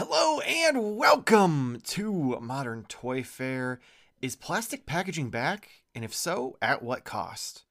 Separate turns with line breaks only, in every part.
Hello and welcome to Modern Toyfare. Is plastic packaging back? And if so, at what cost?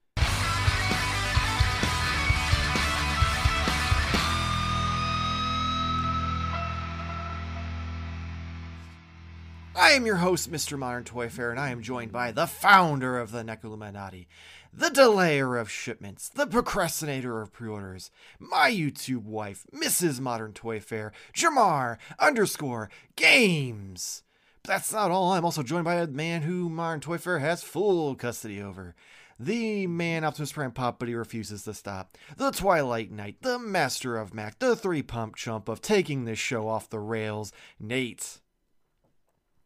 I am your host, Mr. Modern Toyfare, and I am joined by the founder of the Necoluminati, the delayer of shipments, the procrastinator of pre-orders, my YouTube wife, Mrs. Modern Toy Fair, Jarmar underscore games. But that's not all. I'm also joined by a man who Modern Toyfare has full custody over. The man Optimus Prime Pop, but he refuses to stop. The Twilight Knight, the master of Mac, the three pump chump of taking this show off the rails, Nate.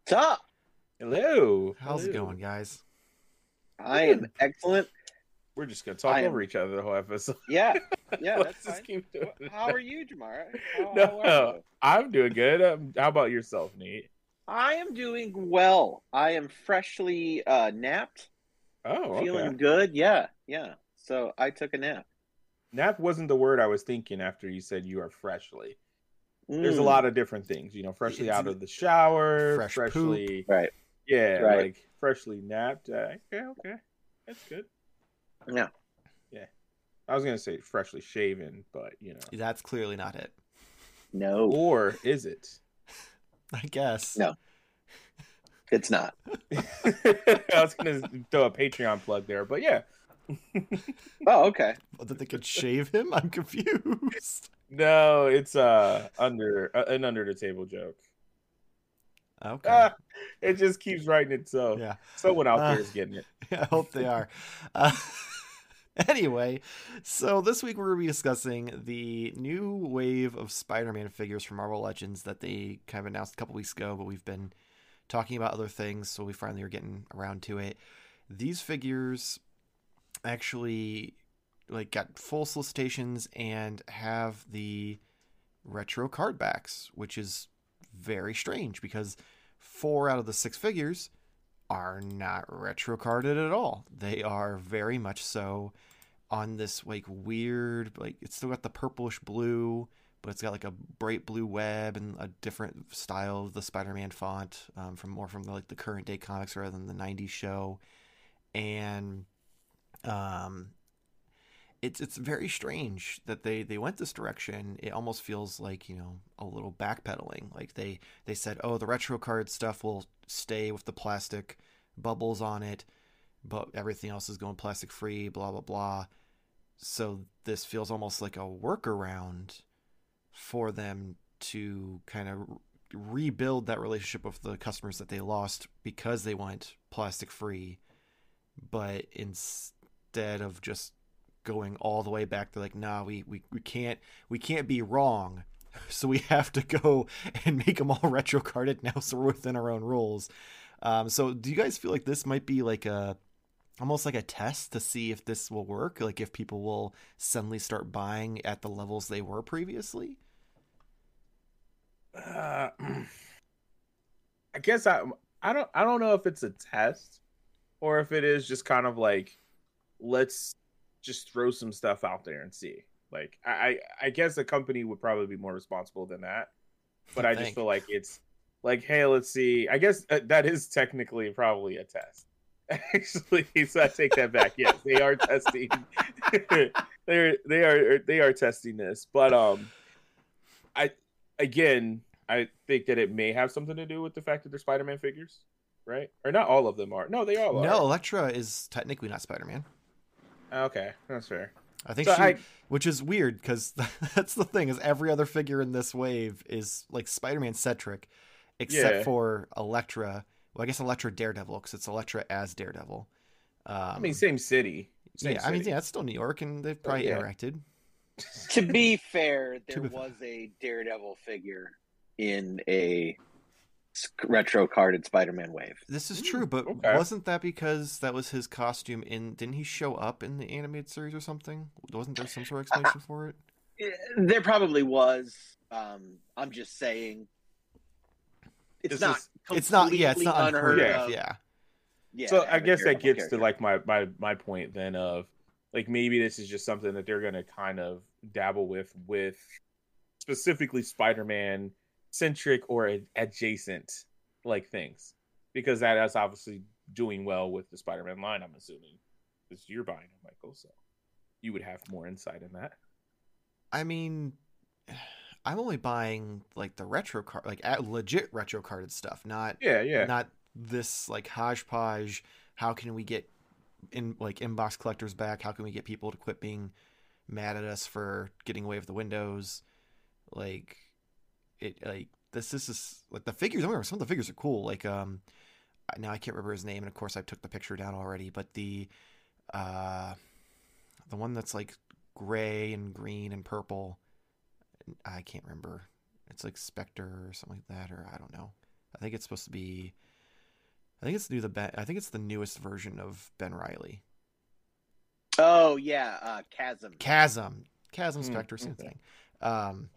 What's up?
Hello.
How's it going, guys?
I am excellent.
We're just gonna talk
I am-
over each other the whole episode.
Yeah, yeah,
Let's
that's
just
fine.
keep doing it.
How are you, Jamara? How,
No,
how are you?
I'm doing good. Um, how about yourself, Nate?
I am doing well. I am freshly uh, napped,
Oh, okay.
feeling good. Yeah, yeah. So I took a nap.
Nap wasn't the word I was thinking after you said you are freshly. There's a
Mm,
lot of different things, you know, freshly
It's-
out of the shower,
fresh
freshly,
Right.
Yeah,
Right.
like freshly napped. Uh, okay, okay, that's good.
Yeah. Yeah.
I was gonna say freshly shaven, but you know,
That's clearly not it.
No,
or is it?
I guess.
No. it's not.
I was gonna throw a Patreon plug there, but yeah,
Oh, okay.
That they could shave him? I'm confused.
No, it's uh under uh, an under the table joke.
Okay.
Ah, it just keeps writing itself.
Yeah.
Someone out
Uh,
there is getting it.
I hope they are. Uh, anyway, so this week we're going to be discussing the new wave of Spider Man figures from Marvel Legends that they kind of announced a couple weeks ago, but we've been talking about other things, so we finally are getting around to it. These figures actually like got full solicitations and have the retro card backs, which is very strange because four out of the six figures are not retro carded at all. They are very much so on this like weird like it's still got the purplish blue, but it's got like a bright blue web and a different style of the Spider-Man font um, from more from the, like the current day comics rather than the '90s show, and um, it's it's very strange that they they went this direction. It almost feels like you know a little backpedaling. Like they they said, oh, the retro card stuff will stay with the plastic bubbles on it, but everything else is going plastic free. Blah blah blah. So this feels almost like a workaround for them to kind of rebuild that relationship with the customers that they lost because they went plastic free but instead of just going all the way back. They're like nah we, we, we can't we can't be wrong. So we have to go and make them all retro carded now so we're within our own rules. Um, so do you guys feel like this might be like a almost like a test to see if this will work? Like if people will suddenly start buying at the levels they were previously?
Uh, I guess I I don't I don't know if it's a test or if it is just kind of like let's just throw some stuff out there and see. Like I I, I guess a company would probably be more responsible than that. But I just feel like it's like hey, let's see. I guess uh, that is technically probably a test. Actually, so I take that back. Yes, they are testing. they're they are they are testing this, but um, I again I think that it may have something to do with the fact that they're Spider-Man figures, right? Or not all of them are. No, they all are.
no Elektra is technically not spider-man
Okay, that's fair.
I think
So
she,
I-
which is weird because that's the thing is every other figure in this wave is like Spider-Man centric, except
Yeah.
for Elektra. Well, I guess Elektra Daredevil because it's Elektra as Daredevil. Um,
I mean, same city. Same
yeah, I mean,
city.
yeah, it's still New York, and they've probably
yeah.
interacted.
To be fair, there
be-
was a Daredevil figure in a s- retro carded Spider-Man wave.
This is true, but
okay.
wasn't that because that was his costume in? Didn't he show up in the animated series or something? Wasn't there some sort of explanation for it?
Eh, There probably was. Um, I'm just saying. It's
This
not.
is-
It's not. Yeah, it's not unheard
Yeah.
of. Yeah.
Yeah,
so
have
I
a
guess that gets
character.
to like my my my point then of like maybe this is just something that they're gonna kind of dabble with with specifically Spider-Man centric or ad- adjacent like things because that is obviously doing well with the Spider-Man line. I'm assuming because you're buying it, Michael, so you would have more insight in that.
I mean, I'm only buying like the retro card, like legit retro carded stuff, not
Yeah, yeah.
not this like hodgepodge. How can we get in like inbox collectors back? How can we get people to quit being mad at us for getting away with the windows? Like it, like this. This is like the figures. I remember some of the figures are cool. Like um, now I can't remember his name, and of course I took the picture down already. But the uh, the one that's like gray and green and purple. I can't remember. It's like Spectre or something like that, or I don't know. I think it's supposed to be. I think it's new. The ben, I think it's the newest version of Ben Reilly.
Oh yeah, uh, Chasm.
Chasm, Chasm
Hmm,
Spectre, same
okay.
thing. Um,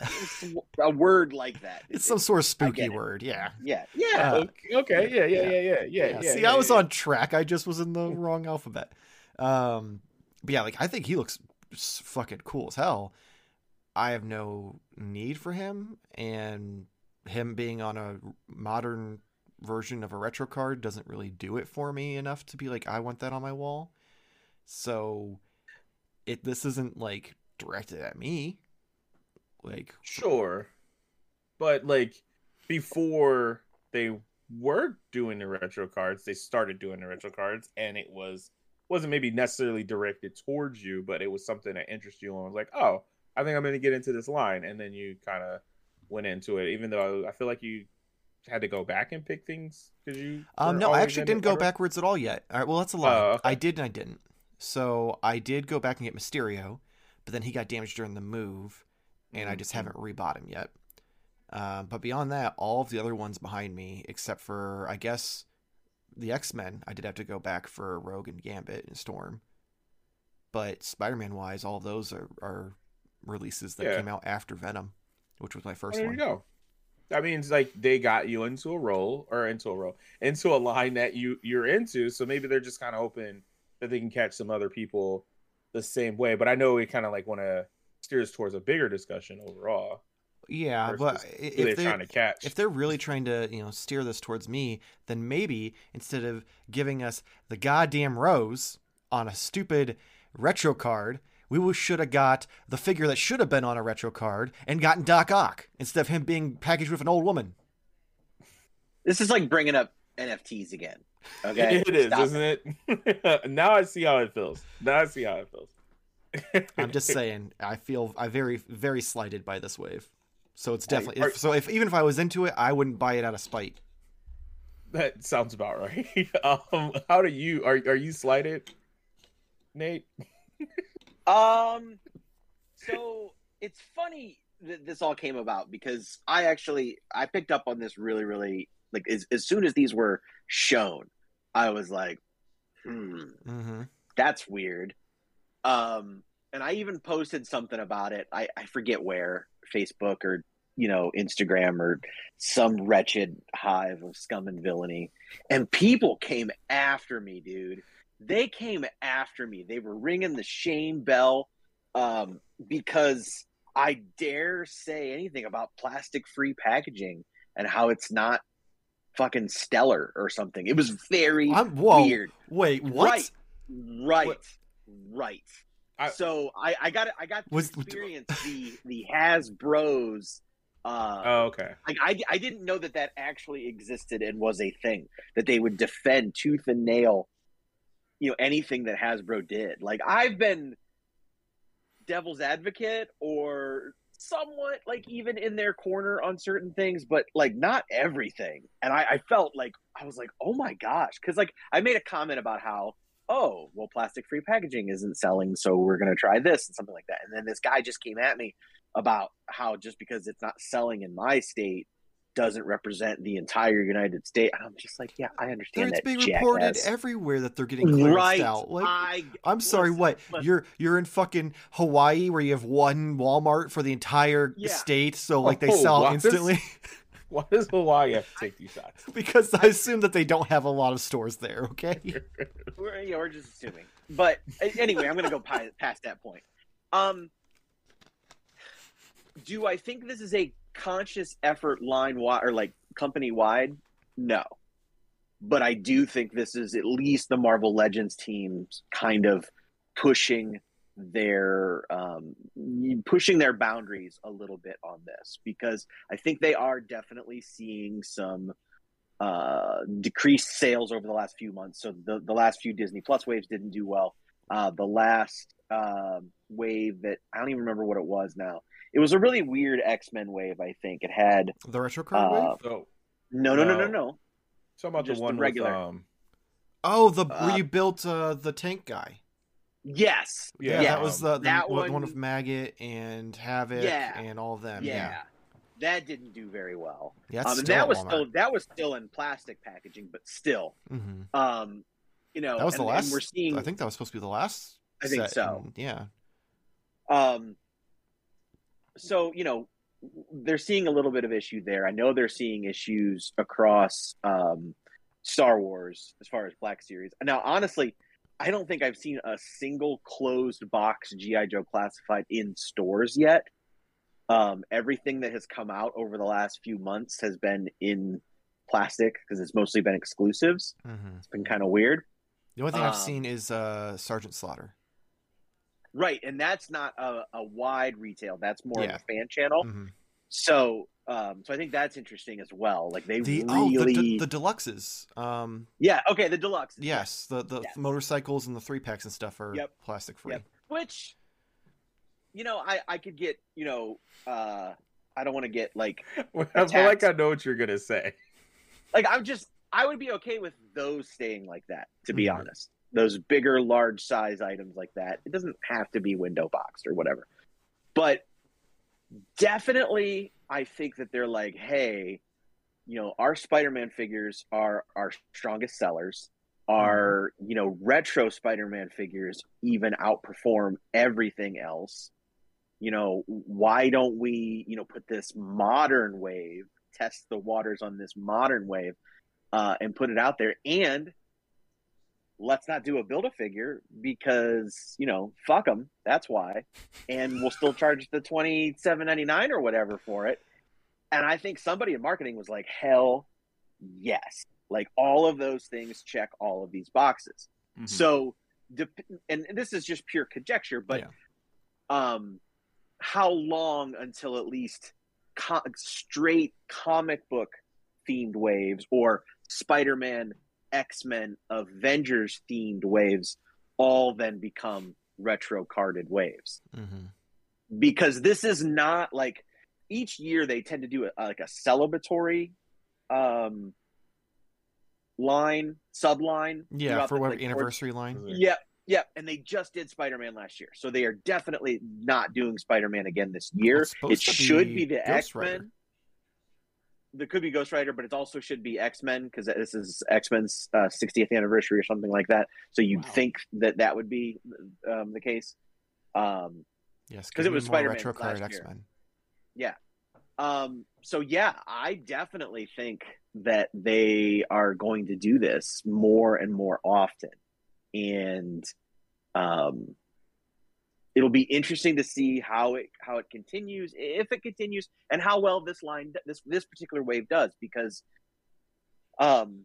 a word like that.
it's some sort of spooky word. Yeah.
Yeah, yeah.
Uh,
okay, okay, yeah, yeah,
yeah.
yeah, yeah, yeah.
Yeah.
yeah,
See,
yeah,
I was
yeah.
on track. I just was in the wrong alphabet. Um, but yeah, like I think he looks fucking cool as hell. I have no need for him, and him being on a modern version of a retro card doesn't really do it for me enough to be like I want that on my wall. So, it this isn't like directed at me. Like
Sure. But like before they were doing the retro cards, they started doing the retro cards and it was wasn't maybe necessarily directed towards you, but it was something that interested you and was like, "Oh, I think I'm going to get into this line." And then you kind of went into it even though I feel like you had to go back and pick things cuz you
Um, no, I actually didn't go backwards at all yet. All right, well, that's a lie.
Oh, okay.
I did and I didn't. So I did go back and get Mysterio, but then he got damaged during the move, and I just
Mhm.
haven't rebought him yet. Um, but beyond that, all of the other ones behind me, except for I guess the X Men, I did have to go back for Rogue and Gambit and Storm. But Spider Man wise, all of those are, are releases that
Yeah.
came out after Venom, which was my first
there
one.
There you go. That means like they got you into a role or into a role into a line that you you're into. So maybe they're just kind of hoping that they can catch some other people the same way. But I know we kind of like want to steer us towards a bigger discussion overall.
Yeah,
versus
but if
they're
they're
trying to catch.
if they're really trying to you know steer this towards me then maybe instead of giving us the goddamn rose on a stupid retro card we should have got the figure that should have been on a retro card and gotten doc ock instead of him being packaged with an old woman
This is like bringing up NFTs again. Okay,
it is,
Stop
isn't it? now I see how it feels. Now I see how it feels.
I'm just saying i feel i very very slighted by this wave so it's definitely if, so if even if i was into it i wouldn't buy it out of spite
that sounds about right. um, how do you are are you slighted, Nate?
Um, so it's funny that this all came about because I actually I picked up on this really, really like as as soon as these were shown, I was like, hmm,
mm-hmm.
that's weird. Um, and I even posted something about it. I I forget where Facebook or you know Instagram or some wretched hive of scum and villainy, and people came after me, dude they came after me. They were ringing the shame bell um, because I dare say anything about plastic free packaging and how it's not fucking stellar or something. It was very
I'm, whoa
weird.
wait what
Right. Right.
What?
Right.
I-
so I, I got I got to
Was-
experience the the Hasbro's uh
Oh, okay.
like I, I didn't know that that actually existed and was a thing that they would defend tooth and nail you know anything that hasbro did like i've been devil's advocate or somewhat like even in their corner on certain things but like not everything and i, I felt like i was like oh my gosh because like i made a comment about how oh well plastic free packaging isn't selling so we're going to try this and something like that and then this guy just came at me about how just because it's not selling in my state doesn't represent the entire United States. I'm just like, yeah, I understand
it's being reported everywhere that they're getting clearance
right.
out like
I,
I'm sorry,
listen,
what?
listen.
You're you're in fucking Hawaii where you have one Walmart for the entire
Yeah.
state, so like they
Oh,
sell instantly
Why does Hawaii have to take these shots?
because I assume that they don't have a lot of stores there, okay?
we're, yeah, we're just assuming. But anyway, I'm going to go pi- past that point. Um, do I think this is a conscious effort line wide or like company wide, no. But I do think this is at least the Marvel Legends teams kind of pushing their um, pushing their boundaries a little bit on this because I think they are definitely seeing some uh, decreased sales over the last few months. So the the last few Disney Plus waves didn't do well. Uh, the last uh, wave that I don't even remember what it was now. It was a really weird X Men wave. I think it had
the retro card
Uh,
wave.
So,
no, no, no, no,
No.
no.
talking about
just
the one
the regular.
with um,
Oh, the
uh,
where you built uh, the tank guy.
Yes,
Yeah,
Yeah,
that was the, the
that
one,
one-
with Maggot and Havoc
Yeah.
and all of them.
yeah.
Yeah,
That didn't do very well.
yeah.
um, and that was
Walmart.
still that was still in plastic packaging, but still,
Mhm.
um, you know,
That was
and,
the last.
we're seeing.
I think that was supposed to be the last.
I think so.
and- yeah.
Um, so you know, they're seeing a little bit of issue there. I know they're seeing issues across um, Star Wars as far as Black Series. Now, honestly, I don't think I've seen a single closed box GI Joe classified in stores yet. Um, everything that has come out over the last few months has been in plastic because it's mostly been exclusives.
hmm
It's been kind of weird.
The only thing I've
Um,
seen is uh, Sergeant Slaughter.
Right, and that's not a, a wide retail. That's more
Yeah.
of a fan channel.
Mhm.
So, um, so I think that's interesting as well. Like they
The oh
really,
the, the, the deluxes. Um,
yeah, okay, the deluxe,
yes, the the
Yes.
motorcycles and the three packs and stuff are
Yep.
plastic free.
Yep. which, you know, I I could get, you know, uh, I don't want to get like
I feel like I know what you're gonna say.
like I'm just I would be okay with those staying like that. To be
Mhm.
honest, those bigger, large size items like that, it doesn't have to be window boxed or whatever. But definitely, I think that they're like, hey, you know, our Spider-Man figures are our strongest sellers. Our you know retro Spider-Man figures even outperform everything else. You know, why don't we you know put this modern wave, test the waters on this modern wave, uh, and put it out there and let's not do a build a figure because you know fuck them that's why and we'll still charge the 27.99 or whatever for it and i think somebody in marketing was like hell yes like all of those things check all of these boxes
Mhm.
so dep- and this is just pure conjecture but
Yeah.
um how long until at least co- straight comic book themed waves or spider-man x-men avengers themed waves all then become retro carded waves
hmm
because this is not like each year they tend to do a, like a celebratory um line subline
Yeah, for
the,
whatever
like, towards-
anniversary line.
Yep, yep. And they just did Spider Man last year, so they are definitely not doing Spider Man again this year. It should
be
be the X
Rider.
Men. There could be Ghost Rider, but it also should be X Men because this is X Men's uh, 60th anniversary or something like that. So you'd
Wow.
think that that would be um, the case. Um,
Yes,
'Cause it was Spider-Man
retro card
last year.
X Men. Yeah.
Um, so yeah, I definitely think that they are going to do this more and more often, and um, it'll be interesting to see how it how it continues, if it continues, and how well this line this this particular wave does, because um,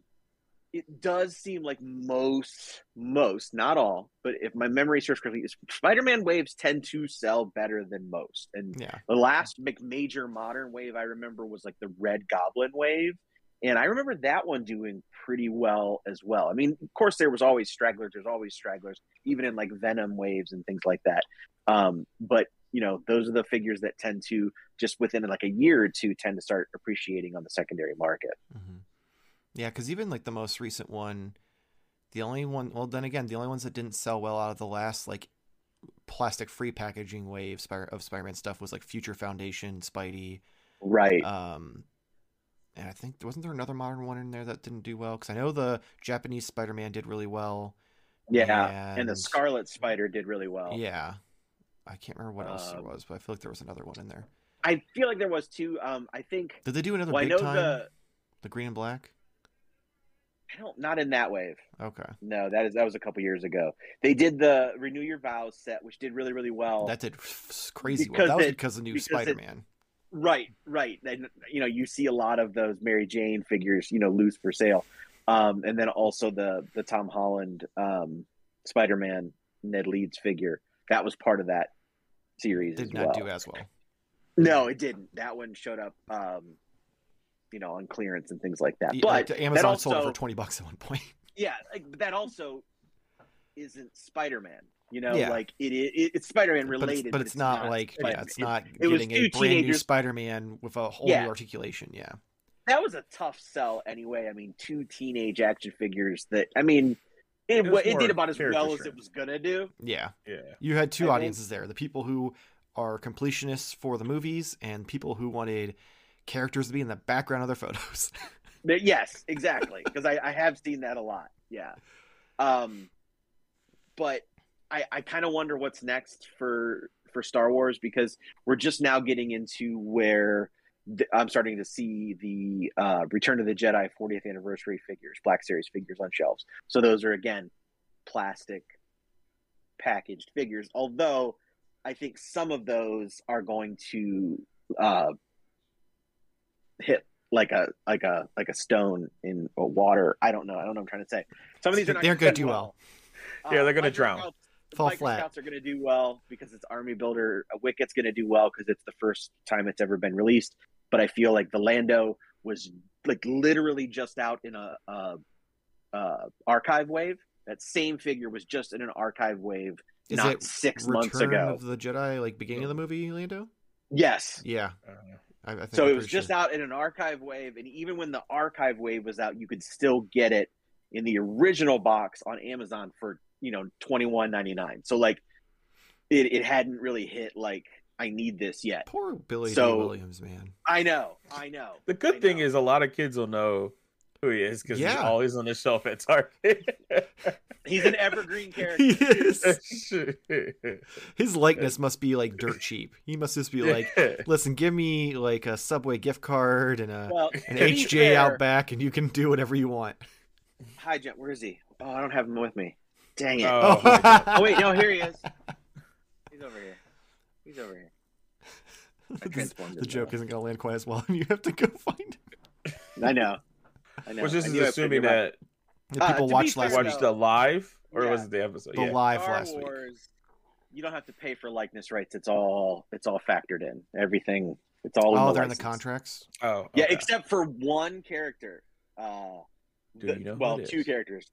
it does seem like most most not all, but if my memory serves correctly, Spider-Man waves tend to sell better than most, and
Yeah,
the last major modern wave I remember was like the Red Goblin wave. And I remember that one doing pretty well as well. I mean, of course, there was always stragglers. There's always stragglers, even in like Venom waves and things like that. Um, but you know, those are the figures that tend to just within like a year or two tend to start appreciating on the secondary market.
Mm-hmm. yeah, because even like the most recent one, the only one. Well, then again, the only ones that didn't sell well out of the last like plastic free packaging wave of Spider Man stuff was like Future Foundation, Spidey,
Right.
um, and I think wasn't there another modern one in there that didn't do well? Because I know the Japanese Spider Man did really well.
yeah. And, the Scarlet Spider did really well.
Yeah, I can't remember what else there
Um,
was, but I feel like there was another one in there.
I feel like there was two. Um, I think.
Did they do another
Well, I know
time?
the.
The green and black.
I don't. Not in that wave.
Okay,
No, that is that was a couple years ago. They did the Renew Your Vows set, which did really really well.
that did crazy well.
because
That was
it-
because of new Spider Man.
Right, right. And you know, you see a lot of those Mary Jane figures, you know, loose for sale. Um, and then also the the Tom Holland um, Spider Man Ned Leeds figure that was part of that series.
Did not
well.
do as well.
No, it didn't. That one showed up, um, you know, on clearance and things like that. But that
Amazon sold it for twenty bucks at one point.
yeah, like, but that also isn't Spider Man. You know,
Yeah.
like it, it it's Spider Man
but
related,
it's, but it's not, like yeah, it's not
it was
getting a
two
brand new Spider-Man with a whole
Yeah.
new articulation. Yeah,
that was a tough sell anyway. I mean, two teenage action figures that I mean, it,
It
it, did about as
character
well as it was gonna do.
yeah.
Yeah.
You had two
I think-
audiences there: the people who are completionists for the movies, and people who wanted characters to be in the background of their photos.
Yes, exactly, because I, I have seen that a lot. Yeah, um, but I I kind of wonder what's next for for Star Wars because we're just now getting into where. th- I'm starting to see the uh, Return of the Jedi 40th anniversary figures, Black Series figures on shelves. So those are again plastic packaged figures. Although I think some of those are going to uh, hit like a like a like a stone in water. I don't know. I don't know. what I'm trying to say. Some of these are not
They're
gonna
gonna do well.
Yeah, they're gonna
Biker
drown.
Scouts- the
Fall
Biker
flat.
Scouts are going to do well because it's Army Builder. Wicket's going to do well because it's the first time it's ever been released. But I feel like the Lando was like literally just out in a, a, a archive wave. That same figure was just in an archive wave
Is
not
it
six
Return
months ago.
of the Jedi, like beginning of the movie, Lando?
Yes.
Yeah,
Uh,
I, I think
So
I'm
it was just
sure.
out in an archive wave, and even when the archive wave was out, you could still get it in the original box on Amazon for you know twenty one ninety nine. So like, it it hadn't really hit like I need this yet.
Poor Billy
So-
Williams, man.
I know, I know.
the good
I
thing
know.
is a lot of kids will know who he is because he's always on the shelf at Target.
he's an evergreen character.
He is. His likeness must be like dirt cheap. He must just be like, listen, give me like a Subway gift card and a
Well,
an HJ
fair-
out back, and you can do whatever you want.
Hi, Jen. Where is he? Oh, I don't have him with me. Dang it.
Oh,
Oh, wait, no, here he is. He's over here. He's over here.
The joke
though.
isn't gonna land quite as well, and you have to go find it.
I know. I know.
Which this
I
is
knew I
assuming that
The
Uh,
people watched last
watched the live or
Yeah.
was it the episode?
The
yeah.
live
Star
last week.
You don't have to pay for likeness rights. It's all it's all factored in. Everything. It's all.
Oh,
in the
they're in the contracts.
Oh,
Yeah, except for one character. Uh,
Do
the-
you know who
well, two characters.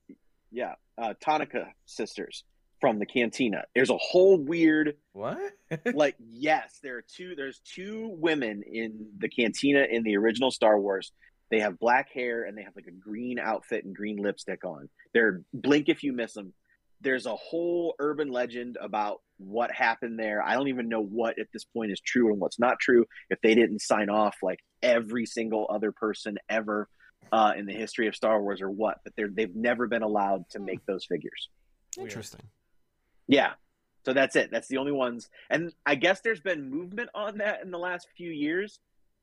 Yeah, uh, Tonnika sisters from the Cantina. There's a whole weird
what?
like yes there are two there's two women in the cantina in the original star wars. They have black hair and they have like a green outfit and green lipstick on. They're blink if you miss them there's a whole urban legend about what happened there. I don't even know what at this point is true and what's not true. If they didn't sign off like every single other person ever uh, in the history of star wars or what but they're they've never been allowed to make those figures
Interesting.
yeah. So that's it. That's the only ones. And I guess there's been movement on that in the last few years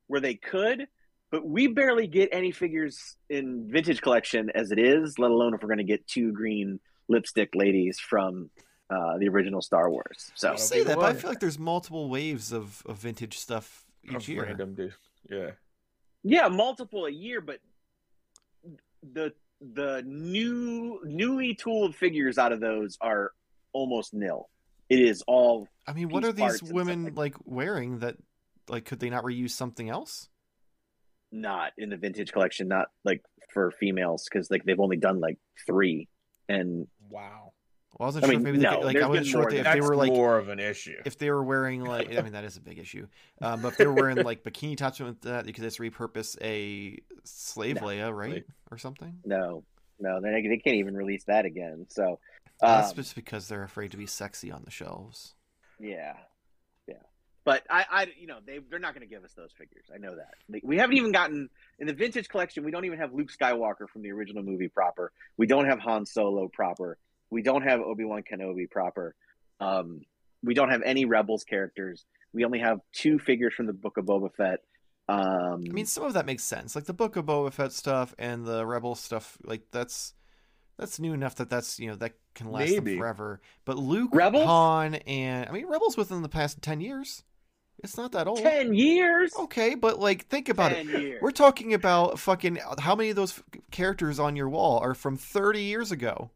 where they could, but we barely get any figures in vintage collection as it is, let alone if we're going to get two green lipstick ladies from uh, the original Star Wars. So
You
That'll
say that, but I feel like there's multiple waves of, of vintage stuff each
Of
year.
Random dude. Yeah.
yeah, multiple a year, but the the new newly tooled figures out of those are almost nil. It is all
I mean, what are these
parts and stuff
women
like-
like wearing that like could they not reuse something else?
not in the vintage collection, not like for females because like they've only done like three, and
Wow.
Well, I wasn't
I
sure
mean,
if maybe they
no,
could, like I wasn't sure if they, if they were like
more of an issue.
if they were wearing like I mean that is a big issue. Um, but if they were wearing like bikini tops with that, you could just repurpose a slave
No.
Leia, right, or something.
no, no, they they can't even release that again. So
That's
um,
just because they're afraid to be sexy on the shelves.
yeah, yeah. But I, I, you know, they they're not going to give us those figures. I know that. We haven't even gotten in the vintage collection. We don't even have Luke Skywalker from the original movie proper. We don't have Han Solo proper. We don't have Obi Wan Kenobi proper. Um, we don't have any Rebels characters. We only have two figures from the Book of Boba Fett. Um,
I mean, some of that makes sense, like the Book of Boba Fett stuff and the Rebel stuff. Like that's that's new enough that that's you know that can last them forever. But Luke,
Rebels?
Han, and I mean Rebels within the past ten years. It's not that old.
Ten years.
Okay, but like think about
Ten
it.
years.
We're talking about fucking how many of those characters on your wall are from 30 years ago?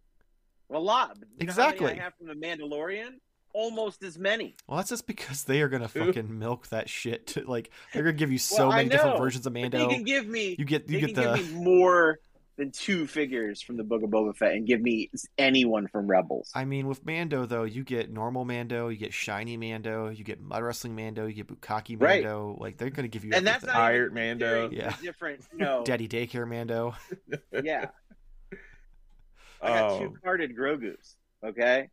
A lot. But you know how many
Exactly.
I have from the Mandalorian. Almost as many.
Well, that's just because they are gonna fucking milk that shit. To, like they're gonna give you so
Well, I
many different versions of
But
Mando.
they can give me.
You get you
they
get
can
the
give me more than two figures from the Book of Boba Fett and give me anyone from Rebels.
I mean, with Mando though, you get normal Mando, you get shiny Mando, you get mud wrestling Mando, you get Bukaki
Right.
Mando. Like they're gonna give you
and that's
everything.
not
Pirate
even
Mando.
Yeah.
different. You know,
Daddy Daycare Mando.
yeah. I got two carded Grogu's. Okay.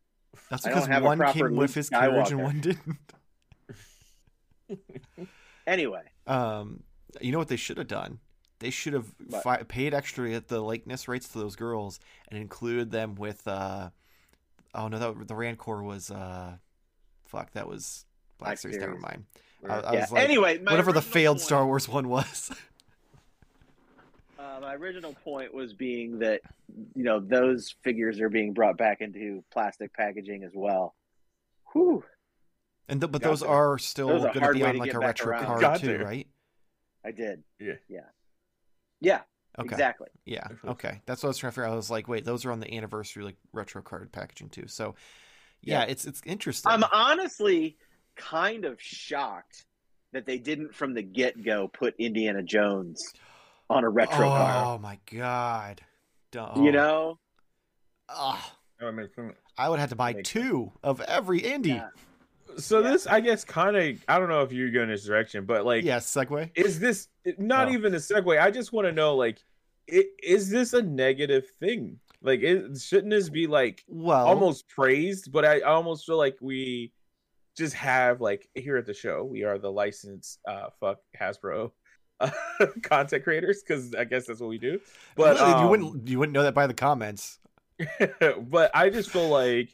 That's because
have
one came with
Luke
his carriage and one didn't.
Anyway,
Um, you know what they should have done? They should have fi- paid extra at the likeness rates to those girls and included them with. uh Oh no, that the Rancor was. uh Fuck, that was Black
Black
Series. Never
Series.
mind. I, I
yeah.
was like,
anyway,
whatever the failed
point-
Star Wars one was.
Uh, my original point was being that you know those figures are being brought back into plastic packaging as well. Whew.
and th- but
Got
those
there.
are still going to be on like a retro
around.
card
Got
too,
there.
right?
I did.
Yeah.
Yeah. Yeah.
Okay.
Exactly.
Yeah. Okay. That's what I was trying to figure out. I was like, wait, those are on the anniversary like retro card packaging too. So, yeah,
Yeah.
it's it's interesting.
I'm honestly kind of shocked that they didn't from the get go put Indiana Jones on a retro
car.
oh
my god. Duh.
You know?
Ah,
that makes sense.
I would have to buy two of every Indy.
Yeah.
So
Yeah.
this, I guess, kind of. I don't know if you're going this direction, but like,
yes, segue.
is this not
Oh.
even a segue? I just want to know, like, i- is this a negative thing? Like, is, shouldn't this be like
Well,
almost praised? But I almost feel like we just have like here at the show, we are the licensed uh fuck Hasbro uh, content creators because I guess that's what we do. But
you
um,
wouldn't you wouldn't know that by the comments.
but I just feel like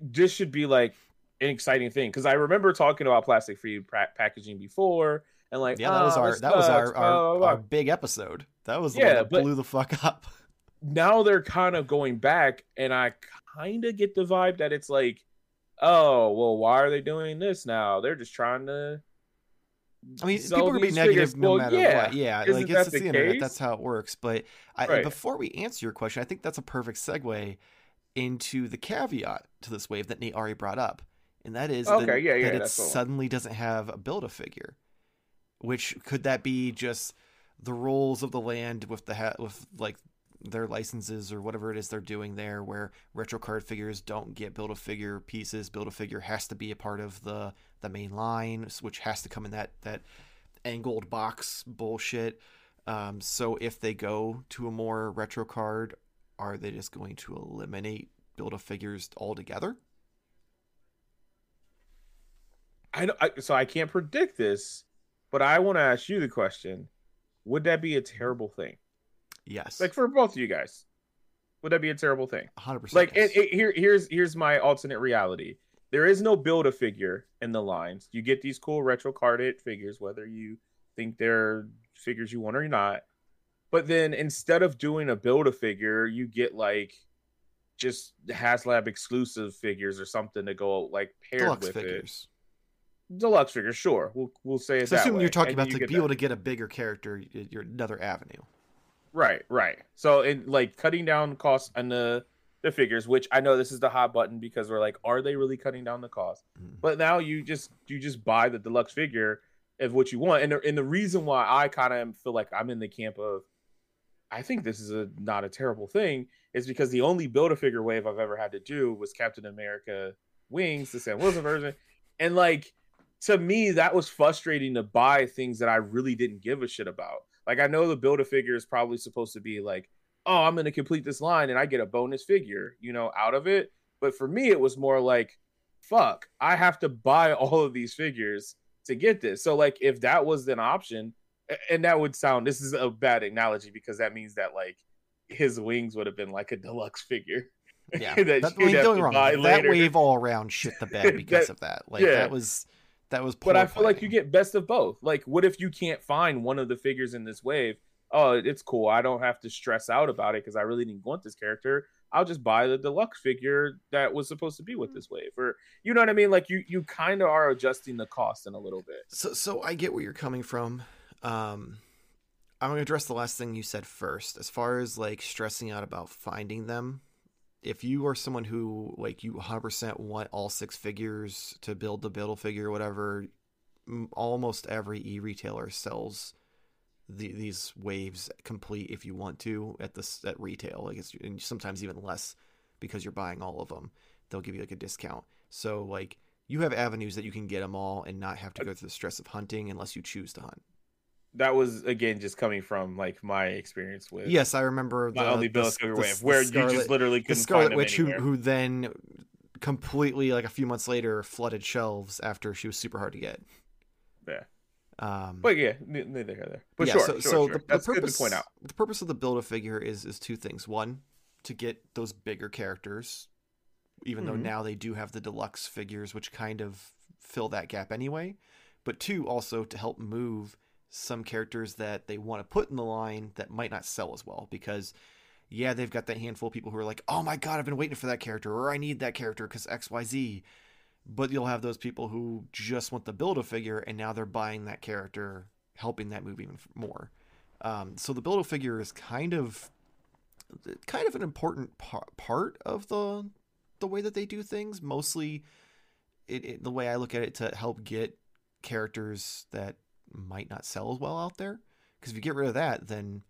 this should be like an exciting thing because I remember talking about plastic free pa- packaging before and like
Yeah, that was
"Ah,
our that was our our,
blah, blah, blah."
our big episode. That was the
Yeah,
one that blew the fuck up.
now they're kind of going back and I kind of get the vibe that it's like oh well why are they doing this now they're just trying to
I mean,
sell
people are gonna be negative no
Well,
matter
yeah.
what. Yeah,
Isn't
like it's,
the
the internet. That's how it works. But I,
Right.
before we answer your question, I think that's a perfect segue into the caveat to this wave that Nate already brought up, and that is
Okay,
that,
yeah, yeah,
that it suddenly doesn't have a build a figure. Which could that be just the rules of the land with the ha- with like their licenses or whatever it is they're doing there, where retro card figures don't get build a figure pieces. Build a figure has to be a part of the the main line, which has to come in that that angled box bullshit. Um, so if they go to a more retro card, are they just going to eliminate build a figures altogether?
I, don't- I so I can't predict this but I want to ask you the question would that be a terrible thing
Yes,
like for both of you guys would that be a terrible thing
hundred percent.
like it, it, here here's here's my alternate reality there is no build a figure in the lines you get these cool retro carded figures whether you think they're figures you want or not but then instead of doing a build a figure you get like just haslab exclusive figures or something to go like paired
deluxe
with
figures.
it deluxe figures sure we'll we'll say it
So
that
assuming
way.
you're talking
And
about to be
that.
able to get a bigger character, y- you're another avenue.
Right, right. So in like cutting down costs on the the figures, which I know this is the hot button because we're like, are they really cutting down the cost?
Mhm.
But now you just you just buy the deluxe figure of what you want, and the, and the reason why I kind of feel like I'm in the camp of, I think this is a not a terrible thing, is because the only build a figure wave I've ever had to do was Captain America Wings, the Sam Wilson version, and like to me that was frustrating to buy things that I really didn't give a shit about. Like I know the build a figure is probably supposed to be like, oh, I'm gonna complete this line and I get a bonus figure, you know, out of it. But for me, it was more like, fuck, I have to buy all of these figures to get this. So like, if that was an option, and that would sound this is a bad analogy because that means that like his wings would have been like a deluxe figure.
Yeah,
that
that, I
you'd
mean,
have
don't
to
wrong.
buy
That wave all around shit the bed because
That-
of that. Like
yeah.
that was that was.
But I feel like you get best of both. Like, what if you can't find one of the figures in this wave? Oh, it's cool. I don't have to stress out about it because I really didn't want this character. I'll just buy the deluxe figure that was supposed to be with this wave, or you know what I mean? Like you you kind of are adjusting the cost in a little bit.
So so I get where you're coming from. Um, I'm gonna address the last thing you said first. As far as like stressing out about finding them, if you are someone who like you 100% want all six figures to build the build figure or whatever, almost every e retailer sells the, these waves complete if you want to at this at retail. Like it's and sometimes even less because you're buying all of them. They'll give you like a discount. So like you have avenues that you can get them all and not have to go through the stress of hunting unless you choose to hunt.
That was again just coming from like my experience with.
Yes, I remember
the only Bill the, wave where Scarlet, you just literally couldn't the Scarlet Witch
who, who then completely like a few months later flooded shelves after she was super hard to get.
Yeah. Um, but yeah, neither here there. But
yeah,
sure,
so,
sure,
so
sure.
The, the purpose,
point out.
The purpose of the build a figure is is two things. One, to get those bigger characters, even mm-hmm. though now they do have the deluxe figures, which kind of fill that gap anyway. But two, also to help move some characters that they want to put in the line that might not sell as well because yeah, they've got that handful of people who are like, "Oh my god, I've been waiting for that character," or "I need that character because X, Y, Z." but you'll have those people who just want the build a figure and now they're buying that character helping that move even more um, so the build a figure is kind of kind of an important par- part of the the way that they do things mostly it, it, the way i look at it to help get characters that might not sell as well out there because if you get rid of that then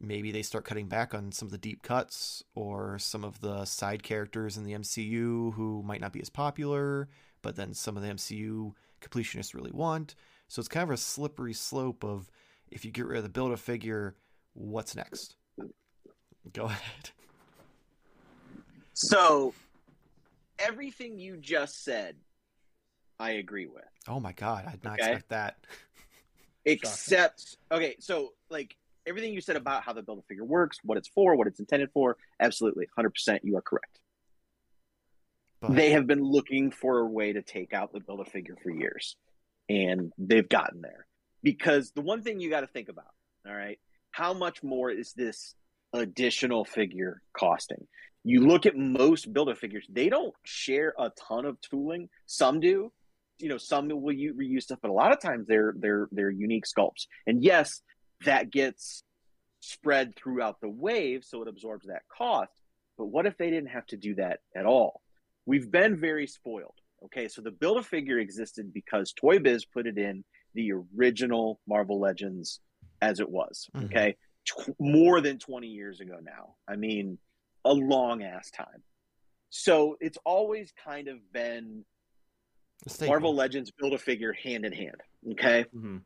maybe they start cutting back on some of the deep cuts or some of the side characters in the MCU who might not be as popular, but then some of the MCU completionists really want. So it's kind of a slippery slope of if you get rid of the build a figure, what's next? Go ahead.
So everything you just said, I agree with.
Oh my god, I did not okay. expect that.
Except okay, so like everything you said about how the build a figure works, what it's for, what it's intended for, absolutely, 100% you are correct. But... They have been looking for a way to take out the build a figure for years, and they've gotten there. Because the one thing you got to think about, all right, how much more is this additional figure costing? You look at most builder figures, they don't share a ton of tooling. Some do, you know, some will reuse stuff, but a lot of times they're they're they're unique sculpts. And yes, that gets spread throughout the wave so it absorbs that cost. But what if they didn't have to do that at all? We've been very spoiled. Okay, so the build a figure existed because Toy Biz put it in the original Marvel Legends as it was. Mm-hmm. Okay, T- more than 20 years ago now. I mean, a long ass time. So it's always kind of been Marvel Legends build a figure hand in hand. Okay, mm-hmm.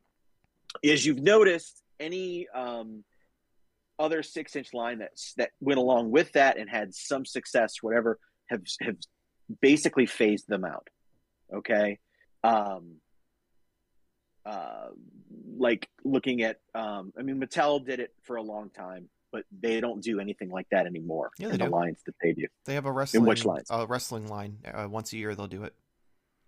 as you've noticed, any um, other six inch line that that went along with that and had some success, whatever, have have basically phased them out. Okay, um, uh, like looking at, um, I mean, Mattel did it for a long time, but they don't do anything like that anymore. Yeah, in do. the lines that they do.
They have a wrestling in which lines? A wrestling line. Uh, once a year, they'll do it.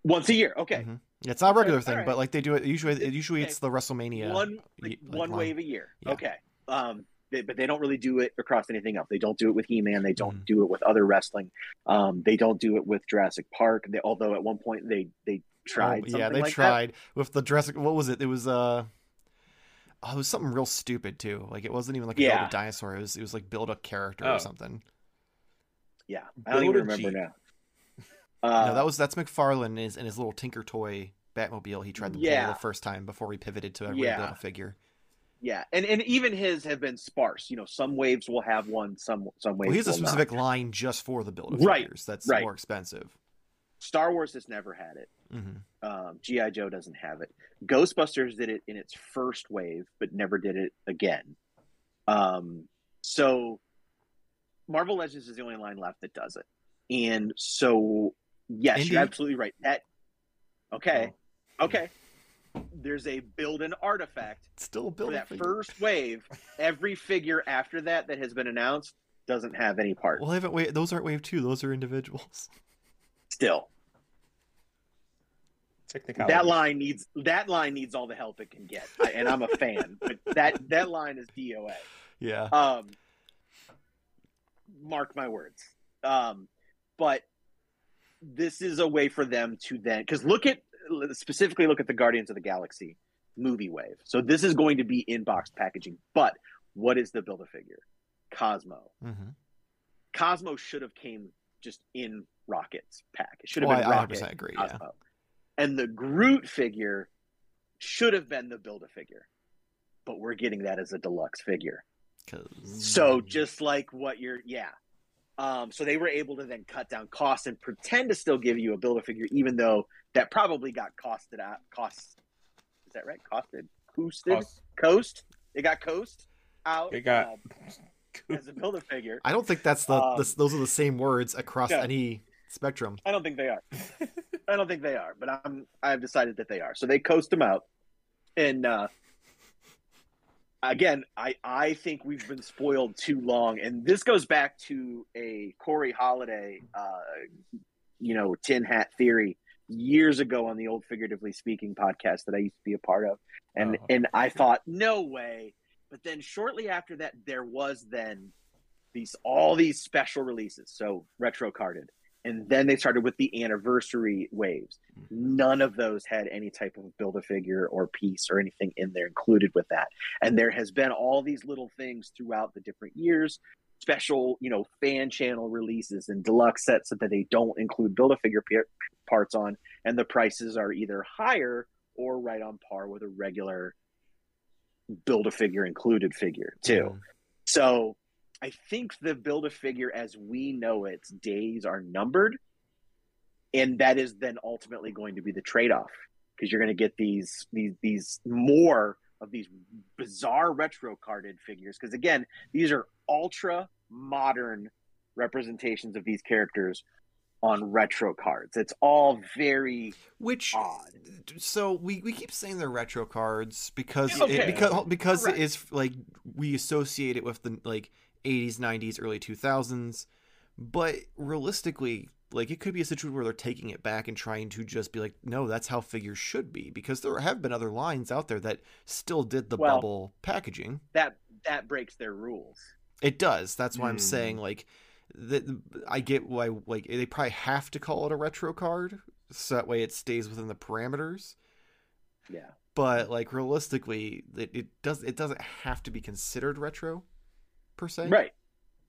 Once a year, okay.
Mm-hmm. It's not a regular thing, right. but like they do it usually. It, Usually, okay. it's the WrestleMania
one like, one line. wave a year. Yeah. Okay, um, they, but they don't really do it across anything else. They don't do it with He Man. They don't mm. do it with other wrestling. Um, they don't do it with Jurassic Park. They, although at one point they they tried. Oh, yeah, they like
tried
that.
with the Jurassic. What was it? It was uh. Oh, it was something real stupid too. Like it wasn't even like a yeah. build a dinosaur. It was it was like build a character oh. or something.
Yeah, I don't even remember now.
Uh, no, that was that's McFarlane and his, and his little Tinker Toy Batmobile. He tried to yeah. the first time before he pivoted to a yeah. figure.
Yeah, and and even his have been sparse. You know, some waves will have one, some some waves.
Well, he's
a
specific
not.
line just for the build right. figures. That's right. more expensive.
Star Wars has never had it. Mm-hmm. Um, GI Joe doesn't have it. Ghostbusters did it in its first wave, but never did it again. Um, so Marvel Legends is the only line left that does it, and so Yes, Indeed. you're absolutely right. That okay, oh. okay. There's a build an artifact.
Still a build
for that
figure.
first wave. Every figure after that that has been announced doesn't have any part.
Well, I haven't wait. Those aren't wave two. Those are individuals.
Still, that line needs that line needs all the help it can get, and I'm a fan. but that that line is DOA.
Yeah.
Um. mark my words. Um, but this is a way for them to then because look at specifically look at the Guardians of the Galaxy movie wave. So this is going to be in box packaging. But what is the build a figure? Cosmo.
Mm-hmm.
Cosmo should have came just in Rocket's pack. It should have
Well,
been
I
Rocket.
100% agree. Yeah.
And the Groot figure should have been the build a figure. But we're getting that as a deluxe figure.
'Cause-
So just like what you're, yeah. Um, so they were able to then cut down costs and pretend to still give you a build a figure, even though that probably got costed out. Cost is that right? Costed, coasted,
Cost-
coast. It got coast out.
It got-
um, as a build a figure.
I don't think that's the,
Um,
the those are the same words across
yeah.
any spectrum.
I don't think they are. I don't think they are, but I'm I've decided that they are. So they coast them out, and uh, again, I I think we've been spoiled too long, and this goes back to a Corey Holiday, uh, you know, tin hat theory years ago on the old figuratively speaking podcast that I used to be a part of, and
Oh.
and I thought no way, but then shortly after that, there was then these all these special releases, so retro carded and then they started with the anniversary waves. None of those had any type of build a figure or piece or anything in there included with that. And there has been all these little things throughout the different years, special, you know, fan channel releases and deluxe sets that they don't include build a figure p- parts on, and the prices are either higher or right on par with a regular build a figure included figure too.
Mhm.
So I think the build a figure as we know its days are numbered. And that is then ultimately going to be the trade off because you're going to get these these these more of these bizarre retro carded figures because again these are ultra modern representations of these characters on retro cards it's all very
Which
odd.
so we, we keep saying they're retro cards because
Okay.
it, because because
Correct.
it is like we associate it with the like 80s 90s early 2000s but realistically like it could be a situation where they're taking it back and trying to just be like no that's how figures should be because there have been other lines out there that still did the
Well-
bubble packaging.
that that breaks their rules.
It does. That's why i'm
Hmm.
saying like that i get why like they probably have to call it a retro card so that way it stays within the parameters.
Yeah.
But like realistically it, it does it doesn't have to be considered retro per se
right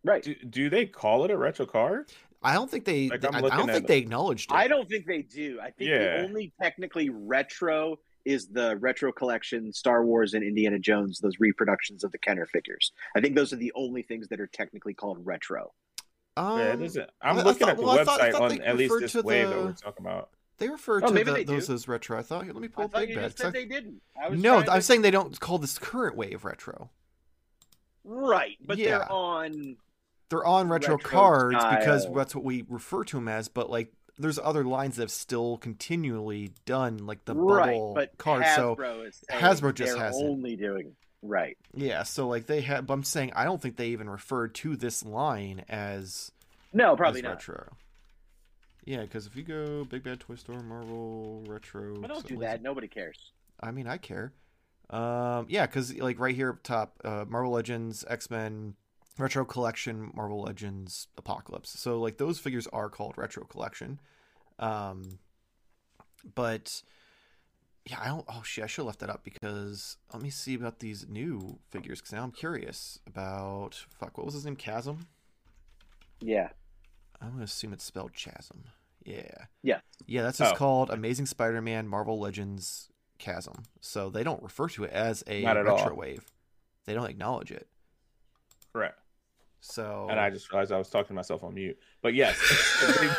right
Do, do they call it a retro card?
i don't think they
Like,
I,
I'm
I
looking
don't think
it.
they acknowledged it
I don't think they do. I think
Yeah.
the only technically retro is the retro collection, Star Wars and Indiana Jones, those reproductions of the Kenner figures. I think those are the only things that are technically called retro.
um,
yeah, it isn't. I'm
I- I
looking
thought-
at the
well, I thought-
website
thought
on at least this
to
wave that we're talking about.
they refer
Oh,
to
maybe
the,
they do.
those as retro i thought here let me
I
pull
thought
big
you
bad
just said they didn't. I was
no i'm saying they don't call this current wave retro
right, but
Yeah.
they're on.
they're on retro,
Retro
cards because that's what we refer to them as but like there's other lines that have still continually done like the
right,
bubble
but
card so
Hasbro is
Hasbro just hasn't.
only doing right.
Yeah, so like they have. but I'm saying I don't think they even referred to this line as
No, probably
as
not.
retro. Yeah, because if you go Big Bad Toy Store, Marvel retro,
But don't do that. Nobody cares.
I mean, I care. Um, yeah, because like right here up top, uh, Marvel Legends, X Men, Retro Collection, Marvel Legends, Apocalypse. So like those figures are called Retro Collection. Um, but yeah, I don't. Oh shit, I should have left that up because let me see about these new figures because now I'm curious about fuck. What was his name? Chasm.
Yeah.
I'm gonna assume it's spelled Chasm. Yeah.
Yeah.
Yeah, that's just
Oh.
called Amazing Spider-Man Marvel Legends Chasm. So they don't refer to it as a
Not at
retro
all.
wave. They don't acknowledge it.
Correct.
So
And I just realized I was talking to myself on mute. But yes,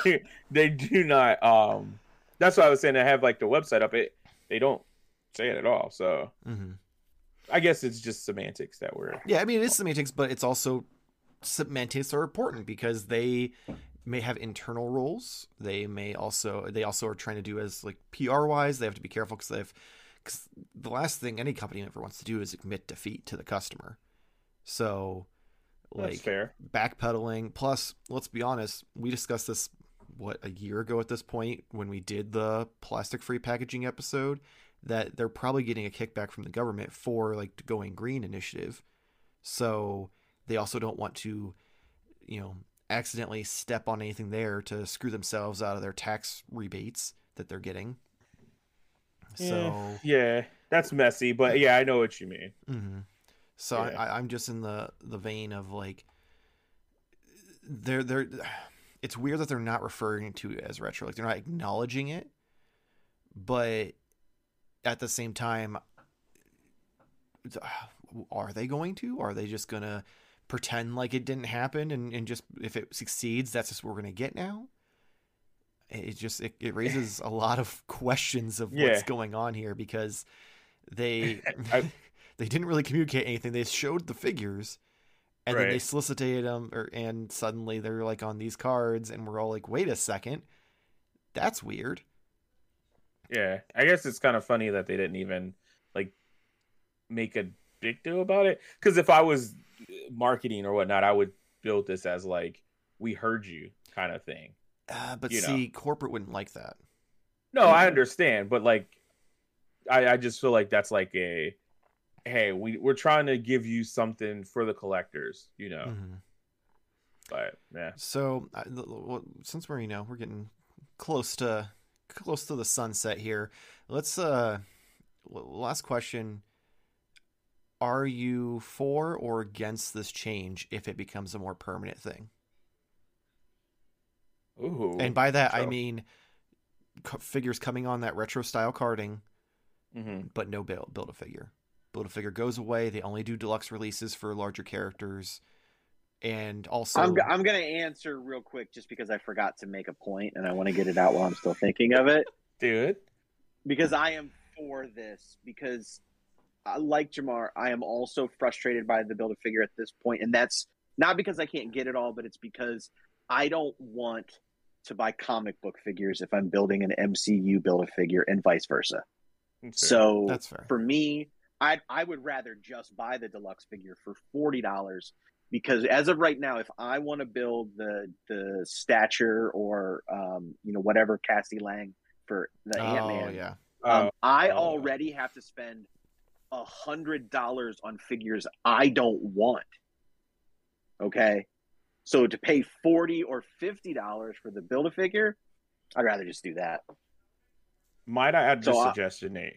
they, do, they do not. Um, that's why I was saying I have like the website up. It they don't say it at all. So
Mhm.
I guess it's just semantics that we're.
Yeah, I mean it is semantics, but it's also semantics are important because they may have internal roles. They may also they also are trying to do as like PR wise. They have to be careful because they have because the last thing any company ever wants to do is admit defeat to the customer. So,
That's
like
fair.
backpedaling. Plus, let's be honest, we discussed this what a year ago at this point when we did the plastic free packaging episode that they're probably getting a kickback from the government for like going green initiative. So they also don't want to you know accidentally step on anything there to screw themselves out of their tax rebates that they're getting. So
yeah, that's messy, but yeah, I know what you mean.
mhm. so
Yeah.
I, I'm just in the the vein of like they're they're. It's weird that they're not referring to it as retro, like they're not acknowledging it, but at the same time, are they going to? Are they just gonna pretend like it didn't happen and, and just if it succeeds, that's just what we're gonna get now? It just it, it raises a lot of questions of
Yeah.
what's going on here because they
I-
they didn't really communicate anything. They showed the figures, and then they solicited them, or, and suddenly they're like on these cards, and we're all like, "Wait a second, that's weird."
Yeah, I guess it's kind of funny that they didn't even like make a big deal about it. Because if I was marketing or whatnot, I would build this as like "we heard you" kind of thing.
Uh, but
You know.
see, corporate wouldn't like that.
No, I understand, but like, I I just feel like that's like a hey, we we're trying to give you something for the collectors, you know.
Mhm.
But yeah,
So, I- well, since we're you know we're getting close to close to the sunset here, let's uh, last question: Are you for or against this change if it becomes a more permanent thing?
ooh,
And by that I mean co- figures coming on that retro style carding,
Mhm.
but no build build a figure. Build a figure goes away. They only do deluxe releases for larger characters, and also
I'm, I'm going to answer real quick just because I forgot to make a point and I want to get it out while I'm still thinking of it.
do it.
because I am for this because I like Jarmar, I am also frustrated by the build a figure at this point, and that's not because I can't get it all, but it's because I don't want to buy comic book figures if I'm building an MCU build a figure and vice versa.
That's.
So
that's fair.
for me, I I would rather just buy the deluxe figure for forty dollars because as of right now, if I want to build the the stature or um, you know whatever Cassie Lang for the Ant
oh
Man,
yeah,
um,
Oh,
I
oh.
already have to spend a hundred dollars on figures I don't want. Okay, so to pay forty or fifty dollars for the build a figure, I'd rather just do that.
might I add
So
this
I-
suggestion, Nate?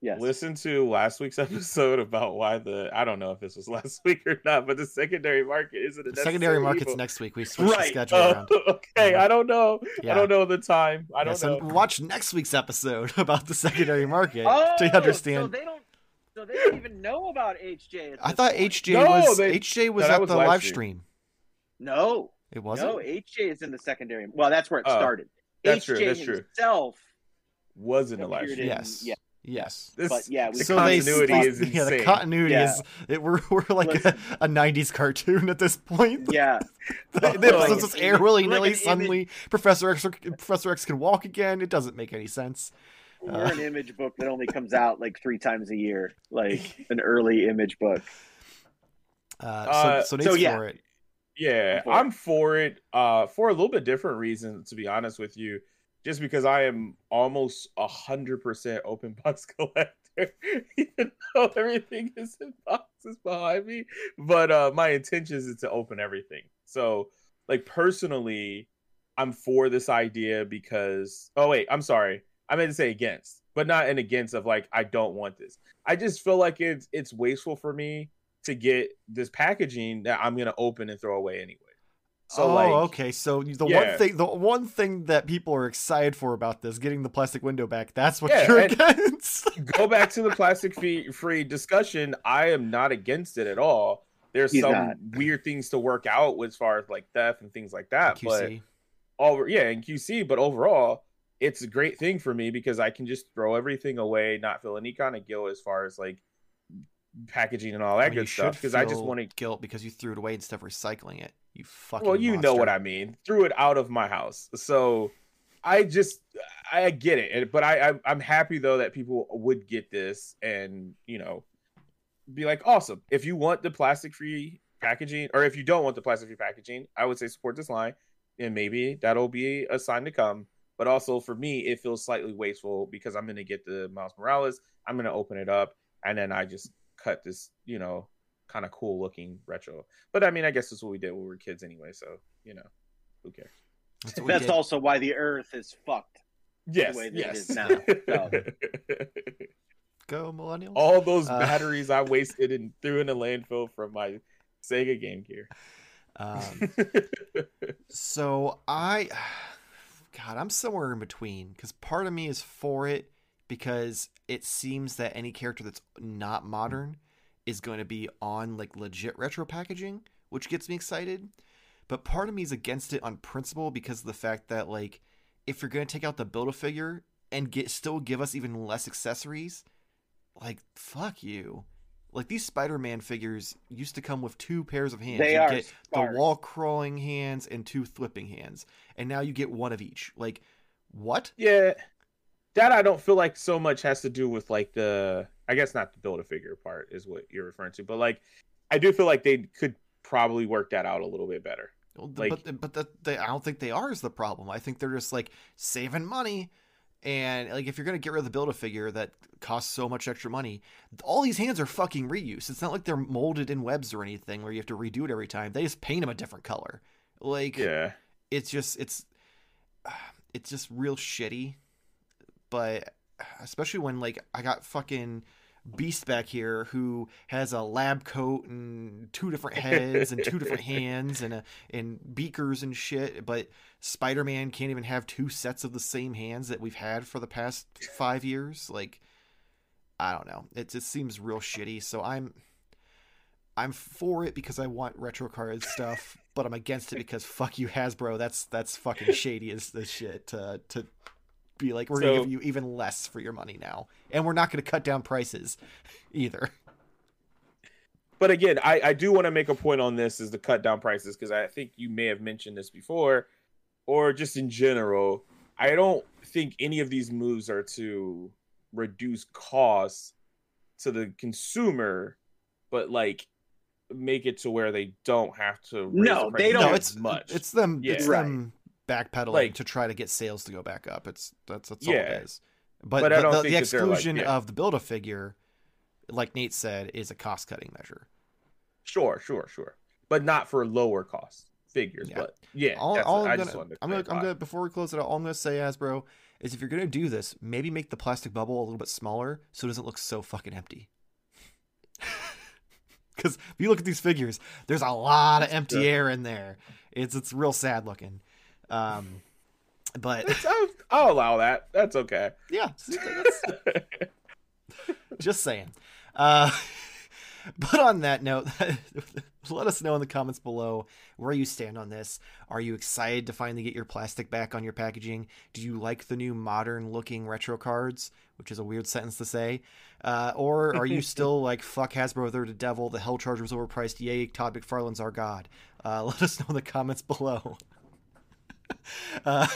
Yes.
Listen to last week's episode about why the I don't know if this was last week or not, but the secondary market isn't a
the secondary market's
evil.
next week. We switched
Right.
the schedule
Oh,
around.
okay, I don't know.
Yeah.
I don't know the time. I
Yeah,
don't
so
know.
watch next week's episode about the secondary market
Oh,
to
So
understand.
they don't. So they don't even know about HJ. at
I thought
point.
HJ
No,
was
they-
HJ was
no, that
at
was
the
live
live
stream.
stream.
No,
It wasn't.
no. HJ is in the secondary. Well, that's where it
Oh,
started.
that's
HJ
true, that's true.
himself
Was in the live stream.
in-
Yes.
yeah.
Yes.
This,
But yeah, we-
the
so
continuity
they-
is
yeah, the continuity
Yeah.
is it, we're we're like a,
Listen.
a '90s cartoon at this point.
Yeah.
the oh,
Like
episodes
an
just air
image-
willy nilly.
an
Suddenly, Professor X Professor X can walk again. It doesn't make any sense.
We're an image book that only comes out like three times a year, like an early image book.
Uh,
Uh,
so so,
so yeah.
for it.
Yeah,
I'm for it.
I'm for it. Uh, for a little bit different reason, to be honest with you, just because I am almost a hundred percent open box collector, even though everything is in boxes behind me. But uh, my intentions is to open everything. So, like personally, I'm for this idea because. Oh wait, I'm sorry. I meant to say against, but not an against of like I don't want this. I just feel like it's it's wasteful for me to get this packaging that I'm gonna open and throw away anyway. So
oh,
like,
okay. So the
Yeah.
one thing, the one thing that people are excited for about this, getting the plastic window back, that's what
Yeah,
you're
and-
against.
go back to the plastic fee- free discussion. I am not against it at all. There's
He's
some
not.
weird things to work out as far as like theft and things like that. But
QC.
over yeah, in QC, but overall, it's a great thing for me because I can just throw everything away, not feel any kind of guilt as far as like packaging and all that good stuff. Because I just want to
guilt because you threw it away instead of recycling it. You fucking.
well you know what i mean threw it out of my house so i just i get it but I, I i'm happy though that people would get this and you know be like awesome if you want the plastic free packaging or if you don't want the plastic free packaging i would say support this line and maybe that'll be a sign to come but also for me it feels slightly wasteful because i'm going to get the miles morales i'm going to open it up and then i just cut this you know kind of cool looking retro. But I mean, I guess that's what we did when we were kids anyway. So you know, who cares?
That's,
That's also why the Earth is fucked.
Yes,
way that
yes.
is now, so.
Go millennials.
All those
Uh,
batteries I wasted and threw in a landfill from my Sega Game Gear.
Um, so I, God, I'm somewhere in between because part of me is for it because it seems that any character that's not modern is going to be on like legit retro packaging, which gets me excited. But part of me is against it on principle because of the fact that like if you're going to take out the build a figure and get still give us even less accessories, like fuck you. Like these Spider-Man figures used to come with two pairs of hands.
They
You
are
get the wall crawling hands and two flipping hands, and now you get one of each. Like, what?
yeah, that I don't feel like so much has to do with like the. I guess not the build a figure part is what you're referring to, but like I do feel like they could probably work that out a little bit better.
Well,
Like-
but but that they, I don't think they are is the problem. I think they're just like saving money, and like if you're gonna get rid of the build a figure that costs so much extra money, all these hands are fucking reuse. It's not like they're molded in webs or anything where you have to redo it every time. They just paint them a different color. Like,
Yeah,
it's just it's it's just real shitty but especially when like i got fucking beast back here who has a lab coat and two different heads and two different hands and a, and beakers and shit but spider-man can't even have two sets of the same hands that we've had for the past five years. Like i don't know. It just seems real shitty. So i'm i'm for it because i want retro card stuff but i'm against it because fuck you hasbro. That's that's fucking shady as the shit to to be like we're gonna give you even less for your money now and we're not gonna cut down prices either
but again, I I do want to make a point on this is the cut down prices because I think you may have mentioned this before, or just in general. I don't think any of these moves are to reduce costs to the consumer, but like make it to where they don't have to. Raise
No,
the
they don't-
no it's
much.
it's them it's
Yeah.
them backpedaling
Like-
to try to get sales to go back up it's that's that's
Yeah.
all it is but,
But
the- the, the
they're like-
exclusion
yeah.
of the build a figure like nate said is a cost cutting measure
Sure, sure, sure, but not for lower cost figures.
Yeah.
But yeah,
all, all I'm gonna, I'm gonna, I'm gonna, before we close it out, all I'm gonna say, Hasbro, is if you're gonna do this, maybe make the plastic bubble a little bit smaller so it doesn't look so fucking empty. Because if you look at these figures, there's a lot of empty air in there. It's it's real sad looking. Um, but
I'll, I'll allow that. That's okay.
yeah, just saying. Uh, but on that note, let us know in the comments below where you stand on this. Are you excited to finally get your plastic back on your packaging? Do you like the new modern looking retro cards? Which is a weird sentence to say. Uh, or are you still like, fuck Hasbro, they're the devil, the Hell Charger was overpriced, yay, Todd McFarlane's our god? Uh, let us know in the comments below. Uh,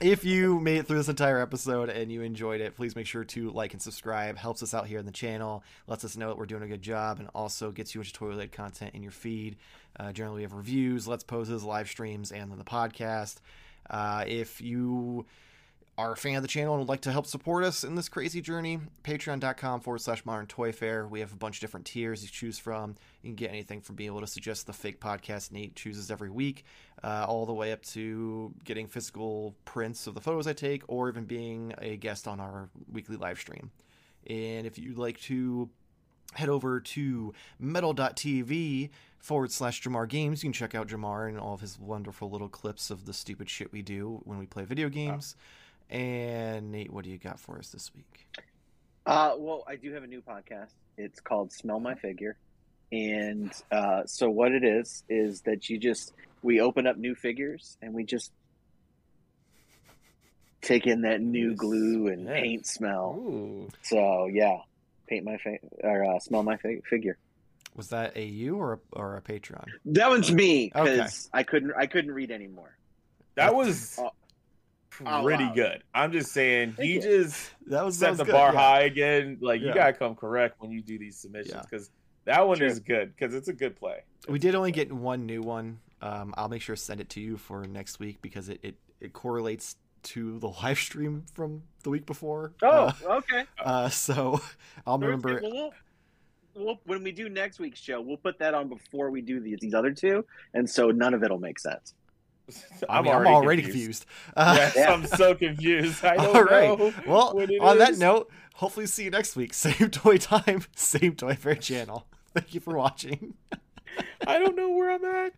if you made it through this entire episode and you enjoyed it, please make sure to like and subscribe. Helps us out here in the channel, lets us know that we're doing a good job, and also gets you into toilet content in your feed. Uh, generally, we have reviews, let's poses, live streams, and then the podcast. Uh, if you are a fan of the channel and would like to help support us in this crazy journey, patreon.com forward slash Modern Toyfare. We have a bunch of different tiers you choose from. You can get anything from being able to suggest the fake podcast Nate chooses every week, uh, all the way up to getting physical prints of the photos I take, or even being a guest on our weekly live stream. And if you'd like to head over to medal.tv forward slash Jarmar Games. You can check out Jarmar and all of his wonderful little clips of the stupid shit we do when we play video games. And Nate, what do you got for us this week?
Uh, well, I do have a new podcast. It's called Smell My Figure. And uh, so, what it is, is that you just, we open up new figures and we just take in that new glue and
Yeah.
paint smell.
Ooh.
So, yeah, paint my fa- or uh, smell my fi- figure.
Was that a you or a, or a Patreon?
That one's me
Okay.
because I couldn't, I couldn't read anymore.
That was
Oh. Oh,
pretty
wow.
good. I'm just saying,
Thank
you
you.
just
That was that
set
was
the
good,
bar
yeah.
high again. Like
Yeah.
you gotta come correct when you do these submissions
Yeah.
because that one
True.
is good because it's a good play.
We did only
good
get one new one. Um, I'll make sure to send it to you for next week because it, it, it correlates to the live stream from the week before.
Oh,
Uh,
okay.
uh, so I'll remember.
Well, we'll when we do next week's show, we'll put that on before we do these, these other two, and so none of it'll make sense.
I mean, I'm already confused. Uh,
yes. I'm so confused. I don't
all right.
know.
Well, on that
is.
note, hopefully see you next week. Same toy time, same Toyfare channel. Thank you for watching.
I don't know where I'm at.